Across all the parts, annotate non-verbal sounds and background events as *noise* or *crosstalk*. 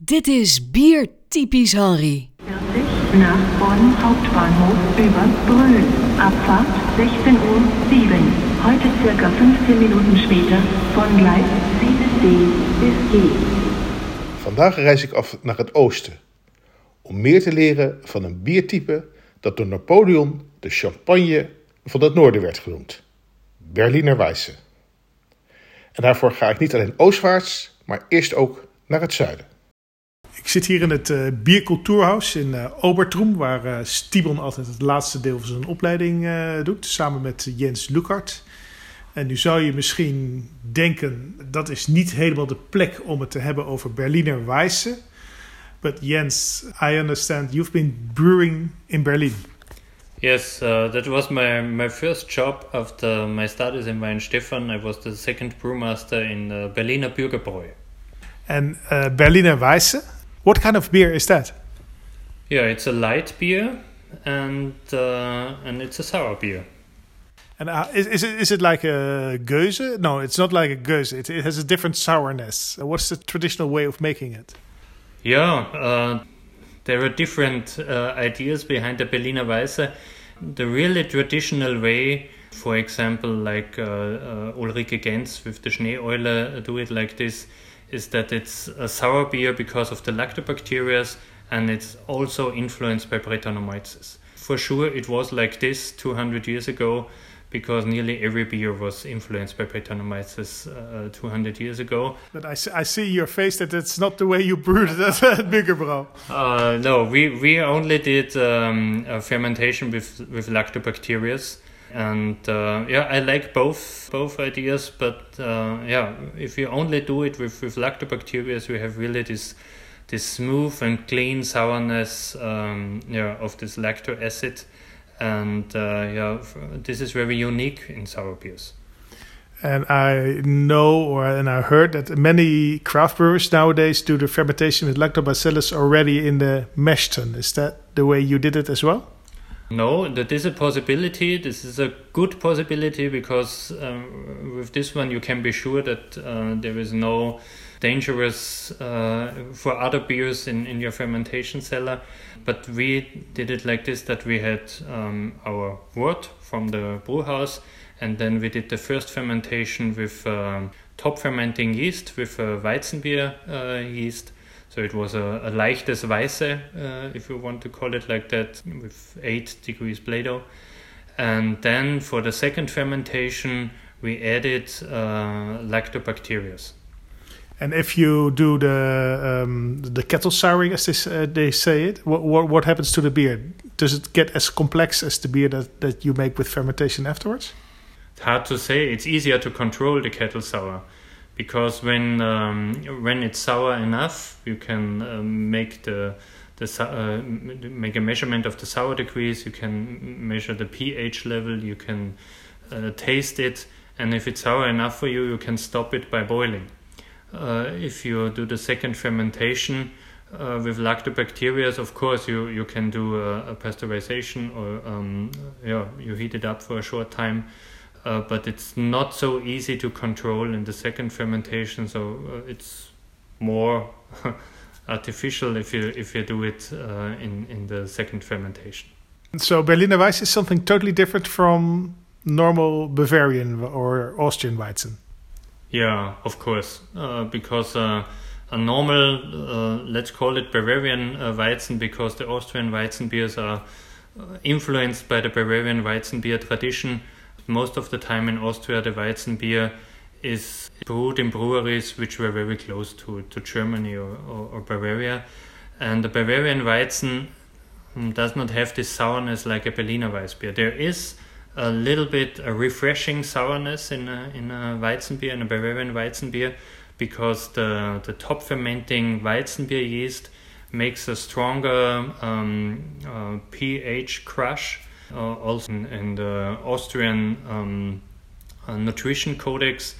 Dit is Bier Typisch. 40 nach Bonn Hauptbahnhof über Brühl. Abfahrt 16 Uhr 7. Heute circa 15 Minuten später von Gleis 7D bis. Vandaag reis ik af naar het oosten. Om meer te leren van een biertype dat door Napoleon de champagne van het noorden werd genoemd. Berliner Weisse. En daarvoor ga ik niet alleen oostwaarts, maar eerst ook naar het zuiden. Ik zit hier in het uh, Biercultuurhuis in uh, Obertrum, waar uh, Stibon altijd het laatste deel van zijn opleiding doet, samen met Jens Lukart. En nu zou je misschien denken, dat is niet helemaal de plek om het te hebben over Berliner Weisse. But Jens, I understand you've been brewing in Berlin. Yes, uh, that was my, my first job after my studies in Weinstefan. I was the second brewmaster in uh, Berliner Bürgerbräu. Uh, Berliner Weisse, what kind of beer is that? Yeah, it's a light beer and uh, and it's a sour beer. And uh, is, is it is it like a Geuze? No, it's not like a Geuze. It, it has a different sourness. What's the traditional way of making it? Yeah, uh, there are different uh, ideas behind the Berliner Weisse. The really traditional way, for example, like uh, uh, Ulrike Genz with the Schneeeule do it like this, is that it's a sour beer because of the lactobacteria and it's also influenced by Brettanomyces. For sure, it was like this 200 years ago because nearly every beer was influenced by Brettanomyces uh, 200 years ago. But I see, I see your face that that's not the way you brewed it at Bürgerbräu. Uh, no, we, we only did um, fermentation with, with lactobacteria. And uh, yeah, I like both both ideas, but uh, yeah, if you only do it with, with lactobacteria, we have really this this smooth and clean sourness um, yeah, of this lacto acid and uh, yeah, this is very unique in sour beers. And I know, or and I heard that many craft brewers nowadays do the fermentation with lactobacillus already in the mash tun. Is that the way you did it as well? No, that is a possibility. This is a good possibility because um, with this one you can be sure that uh, there is no dangerous uh, for other beers in, in your fermentation cellar. But we did it like this that we had um, our wort from the brew house, and then we did the first fermentation with um, top fermenting yeast, with a Weizenbier uh, yeast. So it was a, a leichtes Weiße, uh, if you want to call it like that, with 8 degrees Plato. And then for the second fermentation, we added uh, lactobacterias. And if you do the um, the kettle souring, as they, uh, they say it, what, what, what happens to the beer? Does it get as complex as the beer that, that you make with fermentation afterwards? It's hard to say. It's easier to control the kettle sour because when um, when it's sour enough, you can um, make the the uh, make a measurement of the sour degrees. You can measure the pH level. You can uh, taste it, and if it's sour enough for you, you can stop it by boiling. Uh, if you do the second fermentation uh, with lactobacteria, of course you, you can do a, a pasteurization or um, yeah, you heat it up for a short time. Uh, but it's not so easy to control in the second fermentation, so uh, it's more *laughs* artificial if you if you do it uh, in in the second fermentation. So Berliner Weiss is something totally different from normal Bavarian or Austrian Weizen. Yeah, of course, uh, because uh, a normal, uh, let's call it Bavarian uh, Weizen, because the Austrian Weizen beers are uh, influenced by the Bavarian Weizen beer tradition. Most of the time in Austria, the Weizen beer is brewed in breweries which were very close to, to Germany or, or, or Bavaria. And the Bavarian Weizen um, does not have this sourness like a Berliner Weiss beer. There is a little bit a refreshing sourness in a, in a Weizenbier, in a Bavarian Weizenbier, because the, the top fermenting Weizenbier yeast makes a stronger um, uh, pH crush. Uh, also in, the Austrian um, uh, nutrition codex,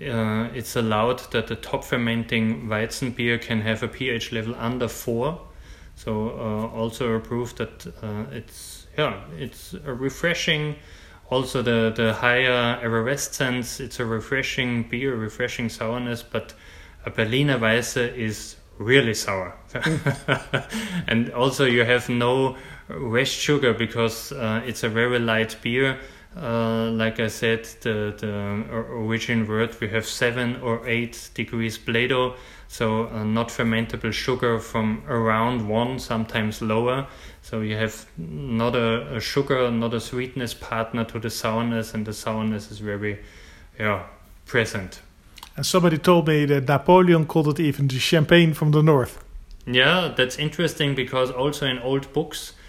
uh, it's allowed that the top fermenting Weizenbier can have a pH level under 4. So uh, also approved that uh, it's yeah, it's a refreshing. Also, the the higher effervescence, it's a refreshing beer, refreshing sourness. But a Berliner Weisse is really sour. *laughs* and also you have no rest sugar because uh, it's a very light beer. Uh, like I said, the, the origin word we have seven or eight degrees Plato, so uh, not fermentable sugar from around one, sometimes lower. So you have not a, a, sugar, not a sweetness partner to the sourness, and the sourness is very, yeah, present. And somebody told me that Napoleon called it even the champagne from the north. Yeah, that's interesting because also in old books uh,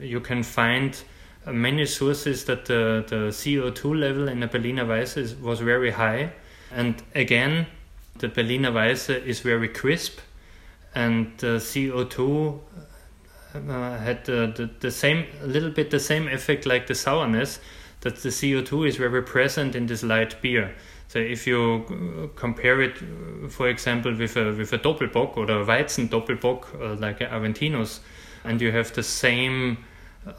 you can find uh, many sources that the, the CO2 level in the Berliner Weisse was very high. And again, the Berliner Weisse is very crisp, and the CO2 uh, had the, the, the same, a little bit the same effect like the sourness, that the CO2 is very present in this light beer. So if you uh, compare it, uh, for example, with a with a Doppelbock or a Weizen Doppelbock uh, like a Aventinus, and you have the same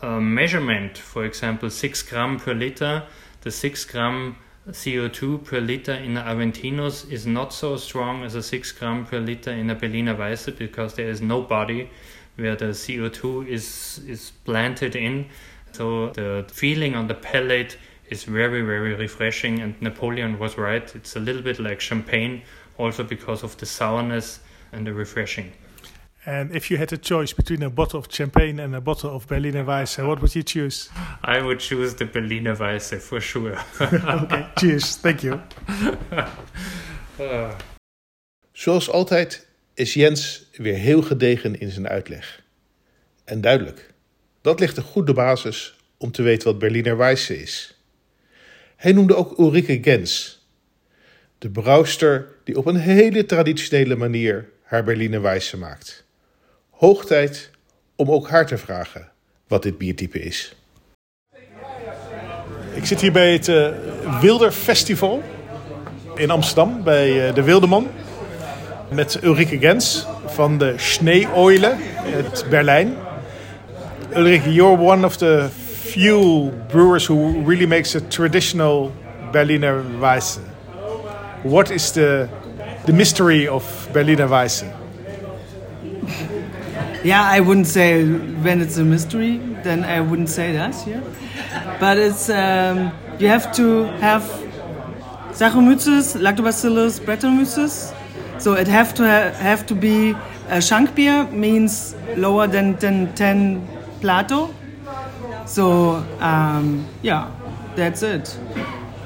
uh, measurement, for example, six gram per liter, the six gram CO2 per liter in a Aventinus is not so strong as a six gram per liter in a Berliner Weisse because there is no body where the CO2 is is planted in. So the feeling on the palate is very, very refreshing. And Napoleon was right. It's a little bit like champagne, also because of the sourness and the refreshing. And if you had a choice between a bottle of champagne and a bottle of Berliner Weisse, what would you choose? I would choose the Berliner Weisse for sure. *laughs* okay, cheers. Thank you. Zoals altijd is Jens weer heel gedegen in zijn uitleg. En duidelijk. Dat ligt een goede basis om te weten wat Berliner Weisse is. Hij noemde ook Ulrike Gens, de brouwster die op een hele traditionele manier haar Berliner Weisse maakt. Hoog tijd om ook haar te vragen wat dit biertype is. Ik zit hier bij het uh, Wilder Festival in Amsterdam, bij uh, de Wildeman. Met Ulrike Gens van de Schneeoile uit Berlijn. Ulrike, you're one of the few brewers who really makes a traditional Berliner Weisse. What is the the mystery of Berliner Weisse? Yeah, I wouldn't say when it's a mystery, then I wouldn't say that. Yeah, but it's um, you have to have Saccharomyces, Lactobacillus, Brettanomyces. So it have to ha have to be a shank beer means lower than than ten Plato so um, yeah, that's it,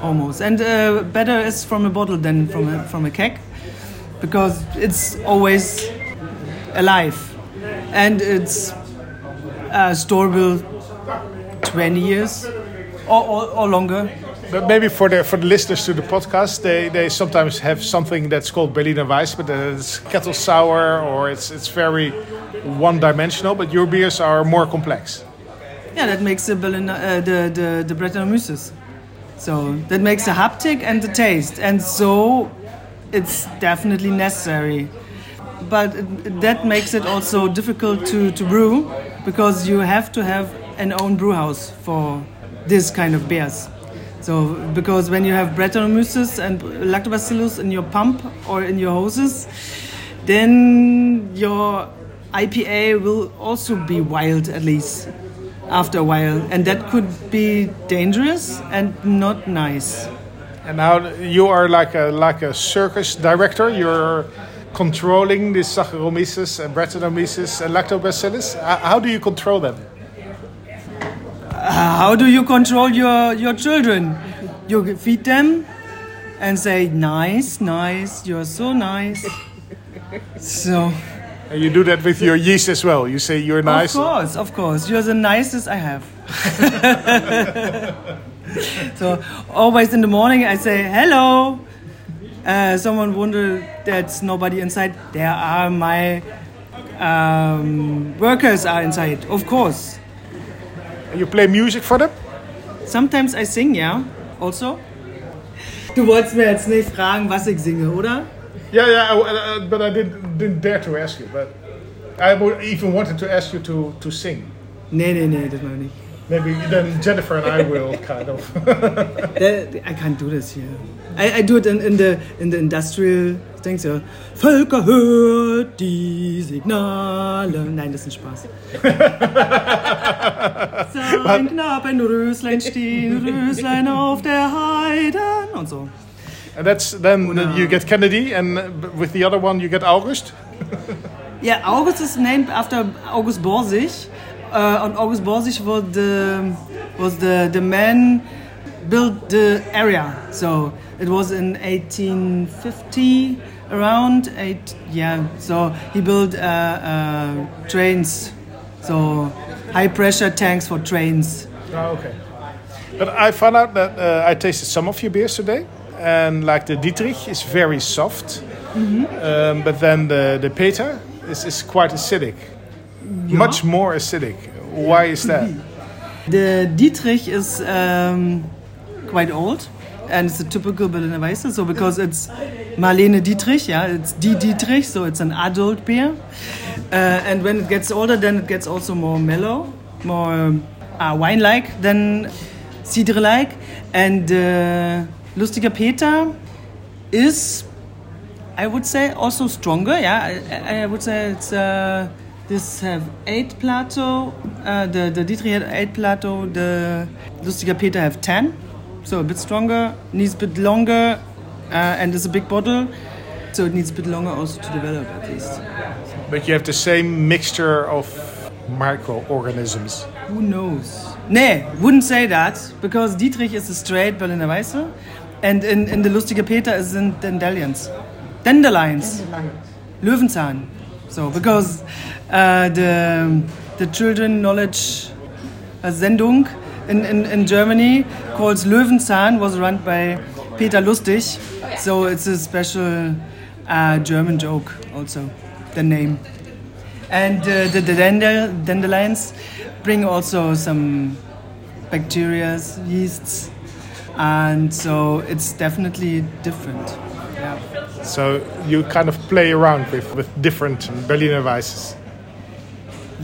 almost. And uh, better is from a bottle than from a, from a keg, because it's always alive, and it's uh, storable 20 years or, or, or longer. But maybe for the for the listeners to the podcast, they, they sometimes have something that's called Berliner Weiss, but it's kettle sour or it's it's very one dimensional. But your beers are more complex. Yeah, that makes the Berliner, uh, the the the Brettanomyces. So that makes the haptic and the taste, and so it's definitely necessary. But that makes it also difficult to, to brew because you have to have an own brew house for this kind of beers. So because when you have Brettanomyces and Lactobacillus in your pump or in your hoses, then your IPA will also be wild at least after a while, and that could be dangerous and not nice. And now you are like a like a circus director. You're controlling the Saccharomyces and Brettanomyces and Lactobacillus. How do you control them? Uh, how do you control your your children? You feed them and say, "Nice, nice. You're so nice." so. And you do that with your yeast as well. You say you're nice. Of course, of course. You're the nicest I have. *laughs* so always in the morning I say hello. Uh, someone wonder that's nobody inside. There are my um, workers are inside, of course. You play music for them? Sometimes I sing, yeah. Also. Du wolltest mir jetzt nicht fragen, was ich singe, oder? Yeah, yeah, but I didn't, didn't dare to ask you. But I even wanted to ask you to, to sing. Nee, nee, nee, dat mag niet. Maybe then Jennifer and I *laughs* will kind of. *laughs* I can't do this here. I, I do it in, in the in the industrial denkt so, Völker hört die Signale. Nein, das ist ein Spaß. *laughs* Sein Knaben Röslein stehen, Röslein auf der Heiden und so. And that's then you get Kennedy, and with the other one you get August. Yeah, August is named after August Borsig. Uh, and August Borsig was the was the the man built the area. So it was in 1850 around eight. Yeah, so he built uh, uh, trains, so high pressure tanks for trains. Oh, okay. But I found out that uh, I tasted some of your beers today, and like the Dietrich is very soft, um, but then the the Peter is, is quite acidic, much more acidic. Why is that? *laughs* The Dietrich is um, quite old, and it's a typical Berliner Weisse. So because it's Marlene Dietrich, yeah, it's die Dietrich, so it's an adult beer. Uh, and when it gets older, then it gets also more mellow, more uh, wine-like than cider-like. And uh, Lustiger Peter is, I would say, also stronger. Yeah, I, I would say it's. Uh, this have eight Plato. Uh, the the Dietrich had eight Plato. The Lustiger Peter have ten, so a bit stronger. Needs a bit longer, uh, and it's a big bottle, so it needs a bit longer also to develop at least. But you have the same mixture of microorganisms. Who knows? Nee, wouldn't say that because Dietrich is a straight Berliner Weisse, and in, in the Lustiger Peter is in dandelions, dandelions, Löwenzahn. So because uh, the the children knowledge uh, Sendung in, in, in Germany called Löwenzahn was run by Peter Lustig, so it's a special uh, German joke also the name. And uh, the, the dandel- dandelions bring also some bacteria, yeasts, and so it's definitely different. Yeah. So you kind of play around with, with different Berliner Weisses.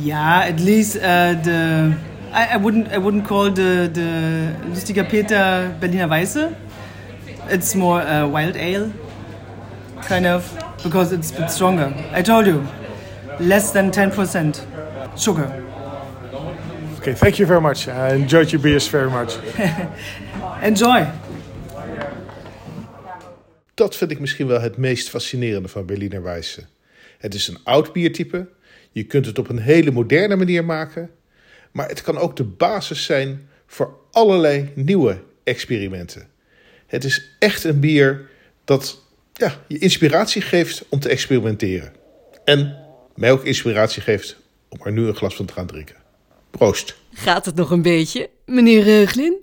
Yeah, at least uh, the I, I wouldn't I wouldn't call the the Lustiger Peter Berliner Weisse. It's more uh, wild ale, kind of, because it's a bit stronger. I told you, less than ten percent sugar. Okay, thank you very much. I enjoyed your beers very much. *laughs* Enjoy. Dat vind ik misschien wel het meest fascinerende van Berliner Weisse. Het is een oud biertype. Je kunt het op een hele moderne manier maken. Maar het kan ook de basis zijn voor allerlei nieuwe experimenten. Het is echt een bier dat ja, je inspiratie geeft om te experimenteren. En mij ook inspiratie geeft om er nu een glas van te gaan drinken. Proost. Gaat het nog een beetje, meneer Reuglin?